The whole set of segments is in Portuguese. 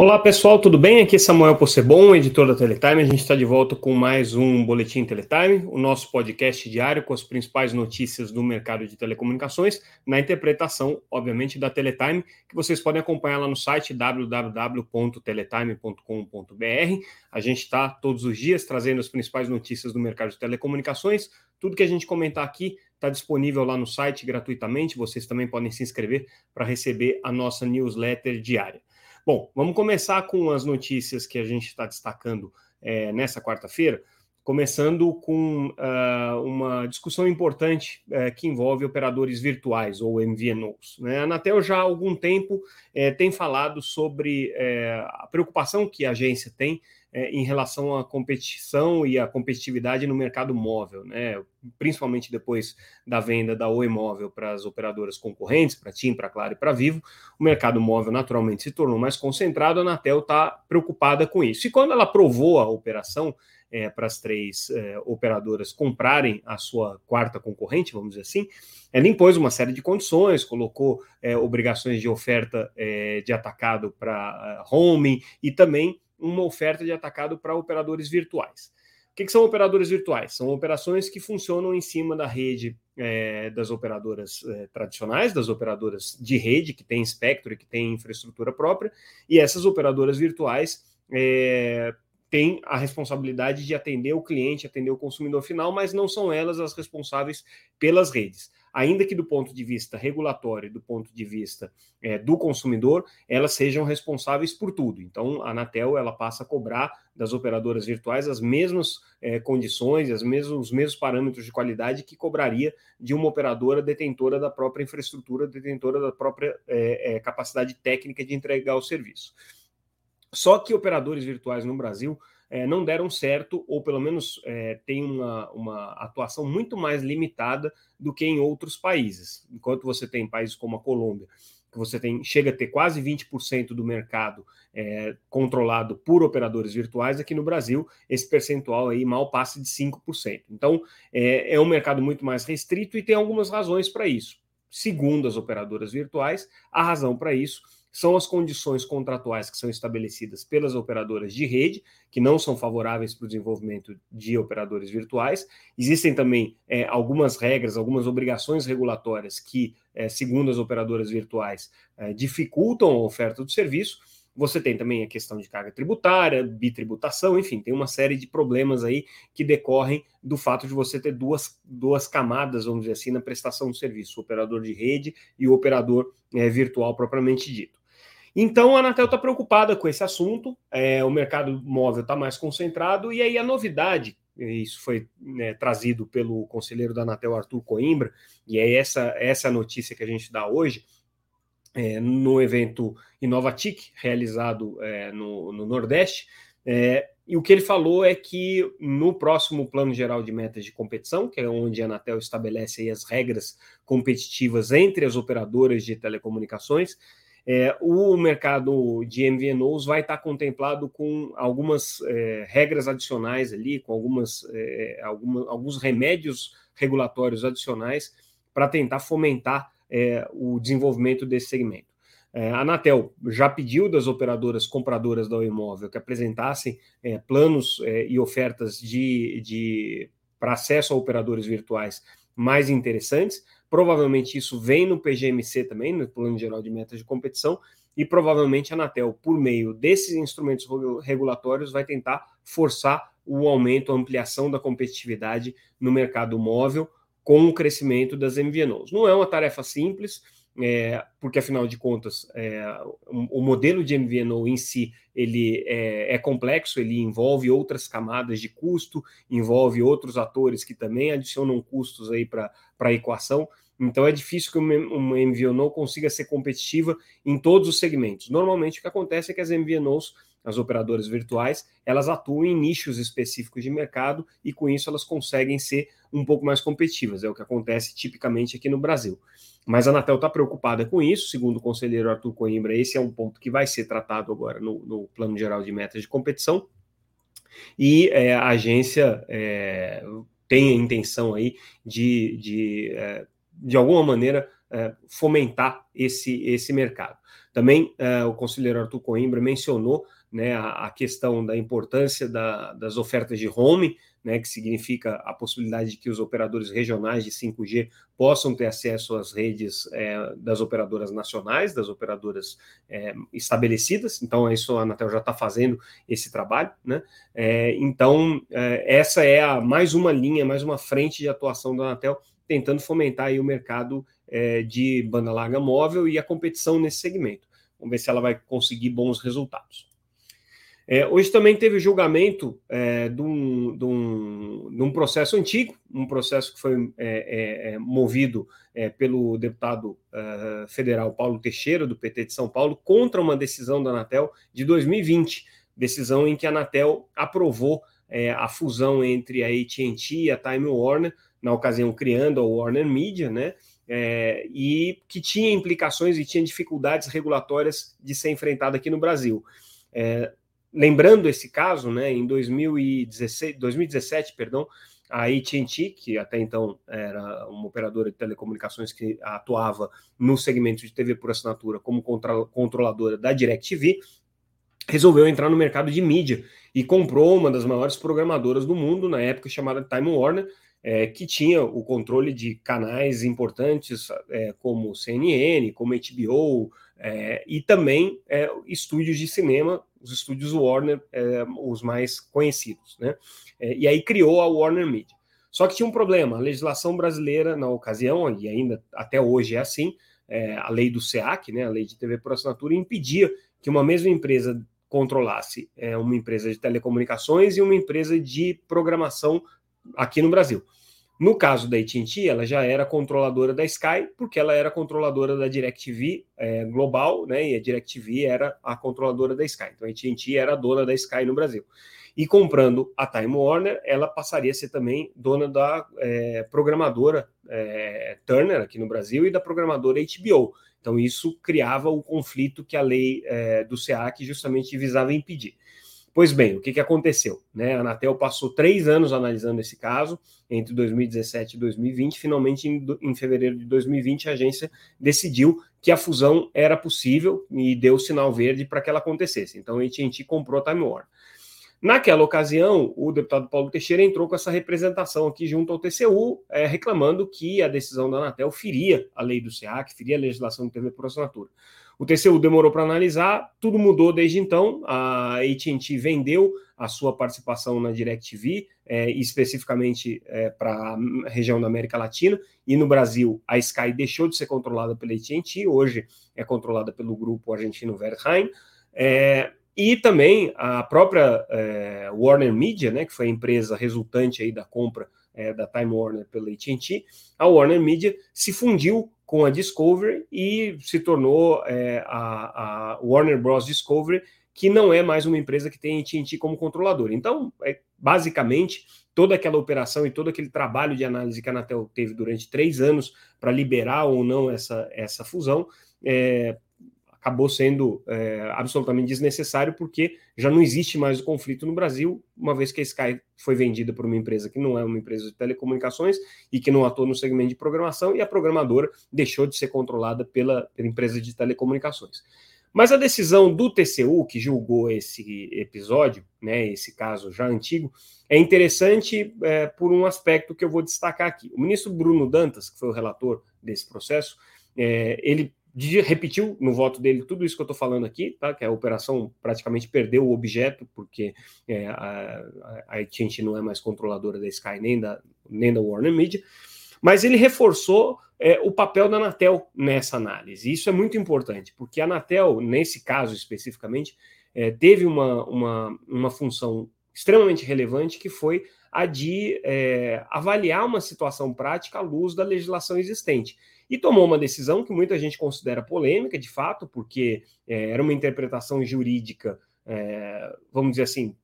Olá pessoal, tudo bem? Aqui é Samuel Possebon, editor da Teletime. A gente está de volta com mais um Boletim Teletime, o nosso podcast diário com as principais notícias do mercado de telecomunicações, na interpretação, obviamente, da Teletime, que vocês podem acompanhar lá no site www.teletime.com.br. A gente está todos os dias trazendo as principais notícias do mercado de telecomunicações. Tudo que a gente comentar aqui está disponível lá no site gratuitamente. Vocês também podem se inscrever para receber a nossa newsletter diária. Bom, vamos começar com as notícias que a gente está destacando é, nessa quarta-feira, começando com uh, uma discussão importante uh, que envolve operadores virtuais ou MVNOs. Né? A Anatel já há algum tempo uh, tem falado sobre eh, a preocupação que a agência tem é, em relação à competição e à competitividade no mercado móvel, né? principalmente depois da venda da Oi Móvel para as operadoras concorrentes, para TIM, para Claro e para Vivo, o mercado móvel naturalmente se tornou mais concentrado, a Anatel está preocupada com isso. E quando ela aprovou a operação é, para as três é, operadoras comprarem a sua quarta concorrente, vamos dizer assim, ela impôs uma série de condições, colocou é, obrigações de oferta é, de atacado para home e também uma oferta de atacado para operadores virtuais. O que, que, são operadores virtuais? São operações que funcionam em cima da rede é, das operadoras é, tradicionais, das operadoras de rede, que tem espectro e que tem infraestrutura própria, e essas operadoras virtuais é, têm a responsabilidade de atender o cliente, atender o consumidor final, mas não são elas as responsáveis pelas redes ainda que do ponto de vista regulatório, do ponto de vista é, do consumidor, elas sejam responsáveis por tudo. Então, a Anatel ela passa a cobrar das operadoras virtuais as mesmas é, condições, as mesmos, os mesmos parâmetros de qualidade que cobraria de uma operadora detentora da própria infraestrutura, detentora da própria é, é capacidade técnica de entregar o serviço. Só que operadores virtuais no Brasil é, não deram certo, ou pelo menos é, tem uma, uma atuação muito mais limitada do que em outros países. Enquanto você tem países como a Colômbia, que você tem, chega a ter quase 20% do mercado é, controlado por operadores virtuais, aqui no Brasil esse percentual aí mal passa de 5%. Então é, é um mercado muito mais restrito e tem algumas razões para isso. Segundo as operadoras virtuais, a razão para isso são as condições contratuais que são estabelecidas pelas operadoras de rede, que não são favoráveis para o desenvolvimento de operadores virtuais. Existem também é, algumas regras, algumas obrigações regulatórias que, é, segundo as operadoras virtuais, é, dificultam a oferta do serviço. Você tem também a questão de carga tributária, bitributação, enfim, tem uma série de problemas aí que decorrem do fato de você ter duas, duas camadas, vamos dizer assim, na prestação do serviço, o operador de rede e o operador é, virtual propriamente dito. Então a Anatel está preocupada com esse assunto, é, o mercado móvel está mais concentrado, e aí a novidade, isso foi né, trazido pelo conselheiro da Anatel, Arthur Coimbra, e é essa, essa a notícia que a gente dá hoje, é, no evento Inovatic, realizado é, no, no, Nordeste, é, e o que ele falou é que no próximo Plano Geral de Metas de Competição, que é onde a Anatel estabelece as regras competitivas entre as operadoras de telecomunicações, é, o mercado de MVNOs vai estar contemplado com algumas é, regras adicionais ali, com algumas, é, alguma, alguns remédios regulatórios adicionais para tentar fomentar é, o desenvolvimento desse segmento. É, a Anatel já pediu das operadoras compradoras da imóvel que apresentassem é, planos e ofertas de, de para acesso a operadores virtuais mais interessantes. Provavelmente isso vem no PGMC também, no Plano Geral de Metas de Competição, e provavelmente a Anatel, por meio desses instrumentos regulatórios, vai tentar forçar o aumento, a ampliação da competitividade no mercado móvel com o crescimento das MVNOs. Não é uma tarefa simples, é, porque afinal de contas é, o, modelo de MVNO em si ele é, é, complexo, ele envolve outras camadas de custo, envolve outros atores que também adicionam custos aí para a equação. Então é difícil que uma MVNO consiga ser competitiva em todos os segmentos. Normalmente o que acontece é que as MVNOs, as operadoras virtuais, elas atuam em nichos específicos de mercado e com isso elas conseguem ser um pouco mais competitivas. É o que acontece tipicamente aqui no Brasil. Mas a Anatel está preocupada com isso, segundo o conselheiro Arthur Coimbra, esse é um ponto que vai ser tratado agora no, no Plano Geral de Metas de Competição. E é, a agência é, tem a intenção aí de, de é, de alguma maneira, é, fomentar esse, esse mercado. Também é, o conselheiro Arthur Coimbra mencionou né, a, a questão da importância da, das ofertas de home, né, que significa a possibilidade de que os operadores regionais de 5G possam ter acesso às redes é, das operadoras nacionais, das operadoras é, estabelecidas. Então, isso a Anatel já está fazendo esse trabalho. Né? É, então, é, essa é a, mais uma linha, mais uma frente de atuação da Anatel, tentando fomentar o mercado é, de banda larga móvel e a competição nesse segmento. Vamos ver se ela vai conseguir bons resultados. É, hoje também teve julgamento é, de, um, de, um, de, um, processo antigo, um processo que foi é, é, é movido é, pelo deputado federal Paulo Teixeira, do PT de São Paulo, contra uma decisão da Anatel de 2020, decisão em que a Anatel aprovou a fusão entre a AT&T e a Time Warner, na ocasião criando a Warner Media, né? e que tinha implicações e tinha dificuldades regulatórias de ser enfrentada aqui no Brasil. É, lembrando esse caso, né, em 2016, 2017, perdão, a AT&T, que até então era uma operadora de telecomunicações que atuava no segmento de TV por assinatura como controladora da DirecTV, resolveu entrar no mercado de mídia e comprou uma das maiores programadoras do mundo, na época chamada Time Warner, é, que tinha o controle de canais importantes é, como CNN, como HBO, é, e também é, estúdios de cinema os estúdios Warner, é, os mais conhecidos, né? É, e aí criou a Warner Media. Só que tinha um problema, a legislação brasileira, na ocasião, e ainda até hoje é assim, a lei do SEAC, né, a lei de TV por assinatura, impedia que uma mesma empresa controlasse é, uma empresa de telecomunicações e uma empresa de programação aqui no Brasil. No caso da AT&T, ela já era controladora da Sky, porque ela era controladora da DirecTV é, global, né? E a DirecTV era a controladora da Sky. Então a AT&T era a dona da Sky no Brasil. E comprando a Time Warner, ela passaria a ser também dona da é, programadora é, Turner aqui no Brasil e da programadora HBO. Então isso criava o conflito que a lei é, do SEAC justamente visava impedir. Pois bem, o que, que aconteceu? Né? A Anatel passou três anos analisando esse caso, entre 2017 e 2020. Finalmente, em, em fevereiro de 2020, a agência decidiu que a fusão era possível e deu sinal verde para que ela acontecesse. Então, a AT&T comprou a Time Warner. Naquela ocasião, o deputado Paulo Teixeira entrou com essa representação aqui junto ao TCU, é, reclamando que a decisão da Anatel feria a lei do SEAC, feria a legislação de TV por assinatura. O TCU demorou para analisar, tudo mudou desde então. A AT&T vendeu a sua participação na DirecTV, é, especificamente é, para a região da América Latina, e no Brasil a Sky deixou de ser controlada pela AT&T, hoje é controlada pelo grupo argentino Wertheim. É, e também a própria é, Warner Media, né, que foi a empresa resultante aí da compra é, da Time Warner pela AT&T, a Warner Media se fundiu com a Discovery e se tornou é, a, a, Warner Bros. Discovery, que não é mais uma empresa que tem AT&T como controlador. Então, é, basicamente, toda aquela operação e todo aquele trabalho de análise que a Anatel teve durante três anos para liberar ou não essa, essa fusão, é, acabou sendo é, absolutamente desnecessário, porque já não existe mais o conflito no Brasil, uma vez que a Sky foi vendida por uma empresa que não é uma empresa de telecomunicações e que não atua no segmento de programação, e a programadora deixou de ser controlada pela, pela empresa de telecomunicações. Mas a decisão do TCU, que julgou esse episódio, né, esse caso já antigo, é interessante é, por um aspecto que eu vou destacar aqui. O ministro Bruno Dantas, que foi o relator desse processo, é, ele repetiu no voto dele tudo isso que eu estou falando aqui, tá? Que a operação praticamente perdeu o objeto, porque é, a, a AT&T não é mais controladora da Sky nem da, nem da Warner Media, mas ele reforçou é, o papel da Anatel nessa análise. Isso é muito importante, porque a Anatel, nesse caso especificamente, é, teve uma, uma, uma função extremamente relevante que foi a de é, avaliar uma situação prática à luz da legislação existente e tomou uma decisão que muita gente considera polêmica, de fato, porque é, era uma interpretação jurídica, é, vamos dizer assim,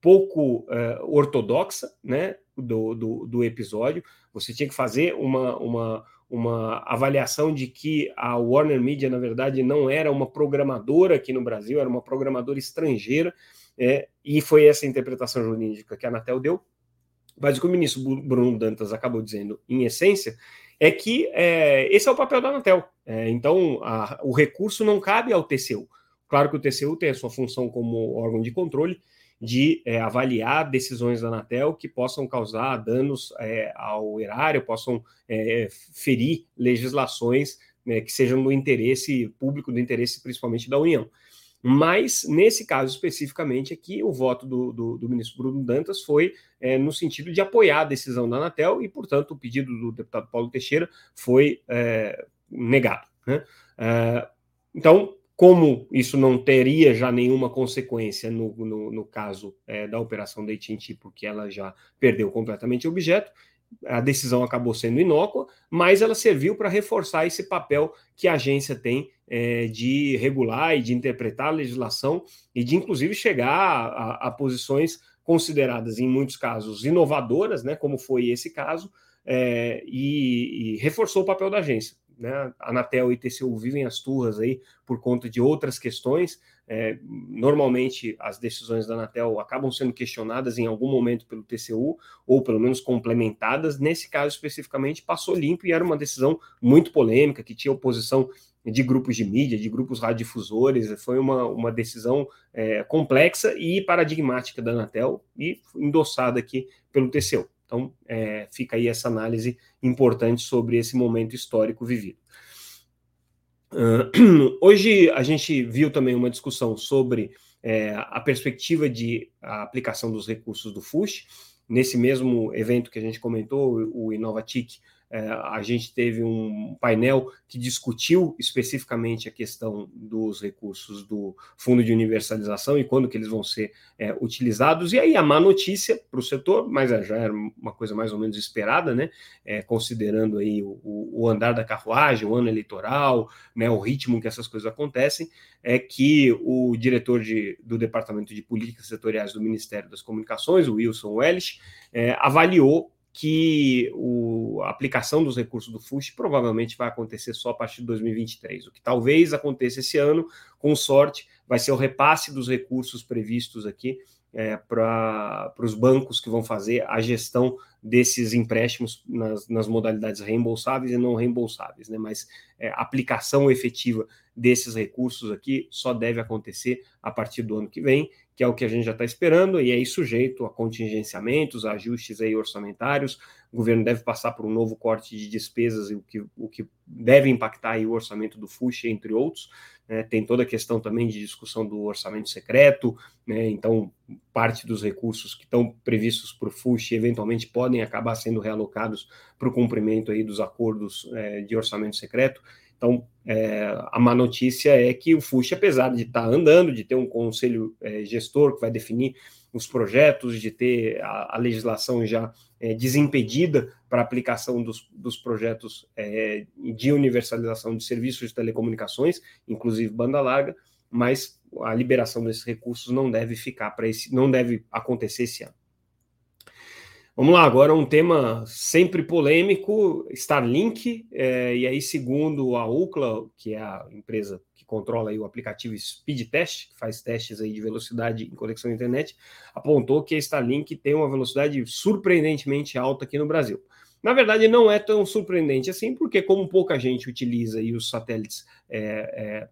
pouco é, ortodoxa, né, do, do, do, episódio. Você tinha que fazer uma, uma, uma avaliação de que a Warner Media, na verdade, não era uma programadora aqui no Brasil, era uma programadora estrangeira, é, e foi essa interpretação jurídica que a Anatel deu. Mas o que o ministro Bruno Dantas acabou dizendo, em essência, é que é, esse é o papel da Anatel. É, então, a, o recurso não cabe ao TCU. Claro que o TCU tem a sua função como órgão de controle de é, avaliar decisões da Anatel que possam causar danos é, ao erário, possam é, ferir legislações né, que sejam do interesse público, do interesse principalmente da União. Mas, nesse caso especificamente aqui, o voto do, do, do ministro Bruno Dantas foi é, no sentido de apoiar a decisão da Anatel e, portanto, o pedido do deputado Paulo Teixeira foi é, negado. Né? É, então, como isso não teria já nenhuma consequência no, no, no caso é, da operação da AT&T, porque ela já perdeu completamente o objeto, a decisão acabou sendo inócua, mas ela serviu para reforçar esse papel que a agência tem é, de regular e de interpretar a legislação e de, inclusive, chegar a, a, posições consideradas, em muitos casos, inovadoras, né, como foi esse caso, é, e, e reforçou o papel da agência. Né? Anatel e TCU vivem as turras aí por conta de outras questões, é, normalmente, as decisões da Anatel acabam sendo questionadas em algum momento pelo TCU, ou pelo menos complementadas. Nesse caso especificamente, passou limpo e era uma decisão muito polêmica, que tinha oposição de grupos de mídia, de grupos radiodifusores. Foi uma, uma decisão é, complexa e paradigmática da Anatel e endossada aqui pelo TCU. Então, é, fica aí essa análise importante sobre esse momento histórico vivido. Uh, hoje a gente viu também uma discussão sobre é, a perspectiva de a aplicação dos recursos do FUSH. Nesse mesmo evento que a gente comentou, o Inovatic é, a gente teve um painel que discutiu especificamente a questão dos recursos do Fundo de Universalização e quando que eles vão ser é, utilizados. E aí a má notícia para o setor, mas é, já era uma coisa mais ou menos esperada, né? É, considerando aí o, o, andar da carruagem, o ano eleitoral, né, o ritmo que essas coisas acontecem, é que o diretor de, do Departamento de Políticas Setoriais do Ministério das Comunicações, o Wilson Welch, é, avaliou que o, a aplicação dos recursos do FUSH provavelmente vai acontecer só a partir de 2023. O que talvez aconteça esse ano, com sorte, vai ser o repasse dos recursos previstos aqui é, para os bancos que vão fazer a gestão desses empréstimos nas, nas modalidades reembolsáveis e não reembolsáveis, né? Mas é, aplicação efetiva desses recursos aqui só deve acontecer a partir do ano que vem que é o que a gente já está esperando, e aí sujeito a contingenciamentos, ajustes aí orçamentários. O governo deve passar por um novo corte de despesas, o que, o que deve impactar aí o orçamento do FUX, entre outros. Né? Tem toda a questão também de discussão do orçamento secreto, né? então parte dos recursos que estão previstos para o FUX eventualmente podem acabar sendo realocados para o cumprimento aí dos acordos é, de orçamento secreto. Então, é, a má notícia é que o FUSH, apesar de estar tá andando, de ter um conselho é, gestor que vai definir os projetos, de ter a, a legislação já é, desimpedida para aplicação dos, dos projetos é, de universalização de serviços de telecomunicações, inclusive banda larga, mas a liberação desses recursos não deve ficar para esse, não deve acontecer esse ano. Vamos lá, agora um tema sempre polêmico, Starlink, é, e aí segundo a UCLA, que é a empresa que controla o aplicativo Speed Test, que faz testes aí de velocidade em conexão à internet, apontou que a Starlink tem uma velocidade surpreendentemente alta aqui no Brasil. Na verdade, não é tão surpreendente assim, porque como pouca gente utiliza aí os satélites é, é,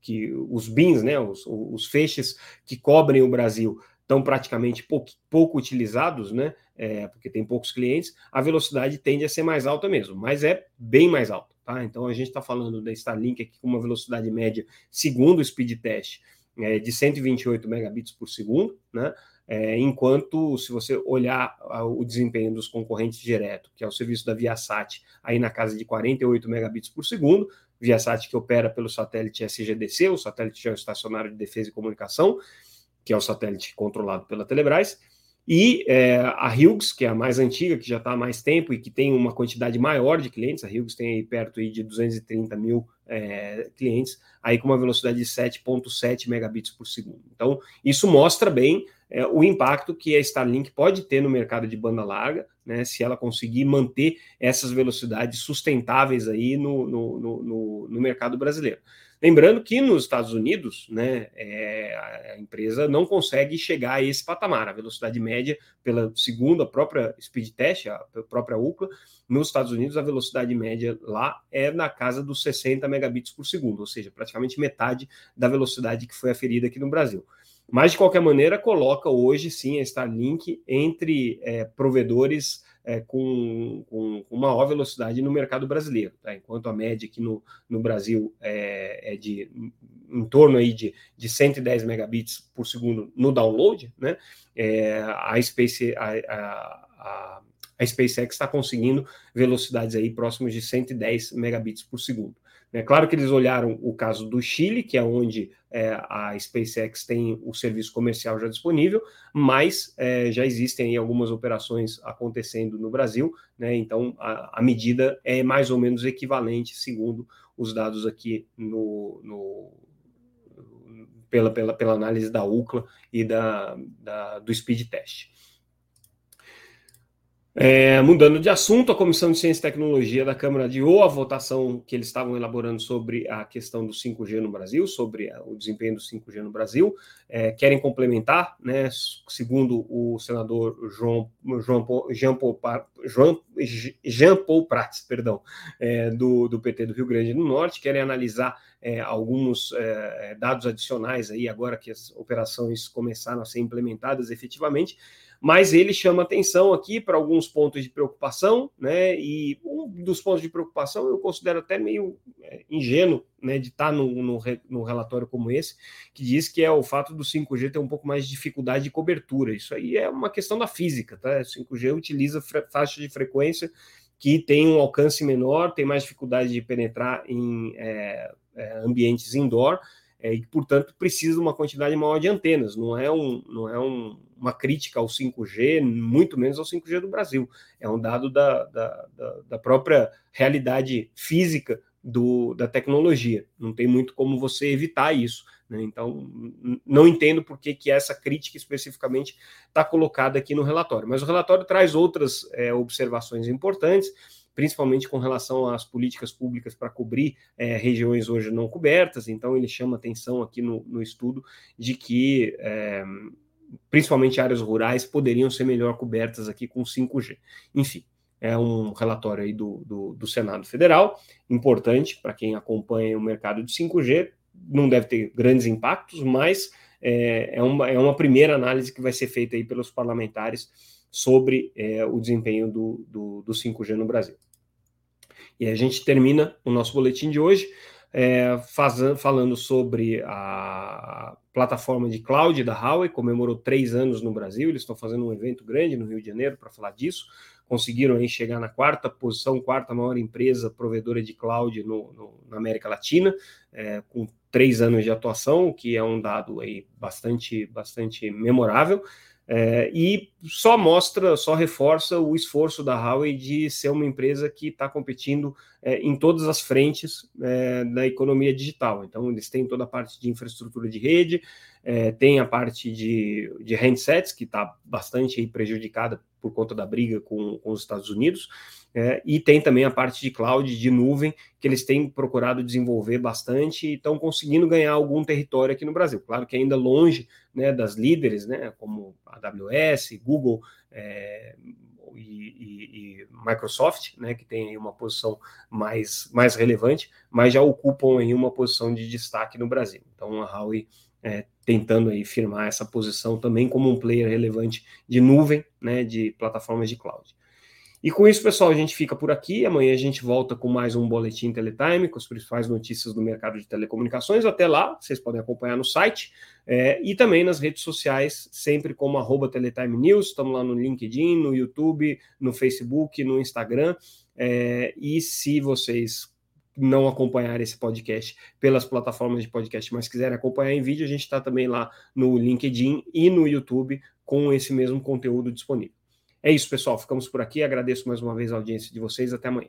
que os bins, né, os, os feixes que cobrem o Brasil estão praticamente pouco, pouco utilizados, né? É, porque tem poucos clientes, a velocidade tende a ser mais alta mesmo, mas é bem mais alta, tá? Então a gente está falando da Starlink aqui com uma velocidade média, segundo o speed test, é, de 128 megabits por segundo, né? É, enquanto, se você olhar o desempenho dos concorrentes direto, que é o serviço da Viasat, aí na casa de 48 megabits por segundo, Viasat que opera pelo satélite SGDC, o satélite geoestacionário de defesa e comunicação, que é o satélite controlado pela Telebrás, e é, a Hughes, que é a mais antiga, que já está há mais tempo e que tem uma quantidade maior de clientes, a Hughes tem aí perto aí de 230 mil é, clientes, aí com uma velocidade de 7,7 megabits por segundo. Então, isso mostra bem é, o impacto que a Starlink pode ter no mercado de banda larga, né, se ela conseguir manter essas velocidades sustentáveis aí no, no, no, no mercado brasileiro. Lembrando que nos Estados Unidos, né, é, a empresa não consegue chegar a esse patamar. A velocidade média, pela segunda própria speed test, a própria UCLA, nos Estados Unidos a velocidade média lá é na casa dos 60 megabits por segundo, ou seja, praticamente metade da velocidade que foi aferida aqui no Brasil. Mas, de qualquer maneira, coloca hoje sim a Starlink entre é, provedores é, com, com, maior velocidade no mercado brasileiro. Tá? Enquanto a média aqui no, no Brasil é, é, de em torno aí de, de 110 megabits por segundo no download, né? É, a, Space, a, a, a SpaceX está conseguindo velocidades aí próximas de 110 megabits por segundo. É claro que eles olharam o caso do Chile, que é onde é, a SpaceX tem o serviço comercial já disponível, mas é, já existem algumas operações acontecendo no Brasil, né? Então a, a, medida é mais ou menos equivalente, segundo os dados aqui no, no pela, pela, pela análise da UCLA e da, da do speed test. É, mudando de assunto, a Comissão de Ciência e Tecnologia da Câmara adiou a votação que eles estavam elaborando sobre a questão do 5G no Brasil, sobre o desempenho do 5G no Brasil. É, querem complementar, né, segundo o senador João, João Jean, Paul, João, Prats, perdão, é, do, do PT do Rio Grande do Norte, querem analisar é, alguns é, dados adicionais aí, agora que as operações começaram a ser implementadas efetivamente mas ele chama atenção aqui para alguns pontos de preocupação, né? E um dos pontos de preocupação eu considero até meio é, ingênuo, né, de estar tá no, no, no, relatório como esse, que diz que é o fato do 5G ter um pouco mais de dificuldade de cobertura. Isso aí é uma questão da física, tá? O 5G utiliza faixa de frequência que tem um alcance menor, tem mais dificuldade de penetrar em é, é, ambientes indoor é, e, portanto, precisa de uma quantidade maior de antenas. Não é, um, não é um, uma crítica ao 5G, muito menos ao 5G do Brasil. É um dado da, da, da, própria realidade física do, da tecnologia. Não tem muito como você evitar isso. Né? Então, não entendo por que, que essa crítica especificamente está colocada aqui no relatório. Mas o relatório traz outras é, observações importantes principalmente com relação às políticas públicas para cobrir é, regiões hoje não cobertas. Então, ele chama atenção aqui no, no estudo de que, é, principalmente áreas rurais, poderiam ser melhor cobertas aqui com 5G. Enfim, é um relatório aí do, do, do Senado Federal, importante para quem acompanha o mercado de 5G. Não deve ter grandes impactos, mas é, é, uma, é uma primeira análise que vai ser feita aí pelos parlamentares sobre é, o desempenho do, do, do 5G no Brasil. E a gente termina o nosso boletim de hoje é, faz, falando sobre a plataforma de cloud da Huawei, comemorou três anos no Brasil, eles estão fazendo um evento grande no Rio de Janeiro para falar disso, conseguiram aí chegar na quarta posição, quarta maior empresa provedora de cloud no, no na América Latina, é, com três anos de atuação, o que é um dado aí bastante, bastante memorável. É, e só mostra, só reforça o esforço da Huawei de ser uma empresa que está competindo é, em todas as frentes é, da economia digital. Então, eles têm toda a parte de infraestrutura de rede, é, tem a parte de, de handsets, que está bastante prejudicada por conta da briga com, com os Estados Unidos, é, e tem também a parte de cloud, de nuvem, que eles têm procurado desenvolver bastante e estão conseguindo ganhar algum território aqui no Brasil. Claro que ainda longe né, das líderes, né, como AWS, Google é, e, e, e, Microsoft, né, que tem uma posição mais, mais relevante, mas já ocupam aí uma posição de destaque no Brasil. Então a Huawei é, tentando aí firmar essa posição também como um player relevante de nuvem, né, de plataformas de cloud. E com isso, pessoal, a gente fica por aqui. Amanhã a gente volta com mais um Boletim Teletime, com as principais notícias do mercado de telecomunicações. Até lá, vocês podem acompanhar no site é, e também nas redes sociais, sempre como arroba Teletime News. Estamos lá no LinkedIn, no YouTube, no Facebook, no Instagram. É, e se vocês não acompanharem esse podcast pelas plataformas de podcast, mas quiserem acompanhar em vídeo, a gente está também lá no LinkedIn e no YouTube com esse mesmo conteúdo disponível. É isso, pessoal. Ficamos por aqui. Agradeço mais uma vez a audiência de vocês. Até amanhã.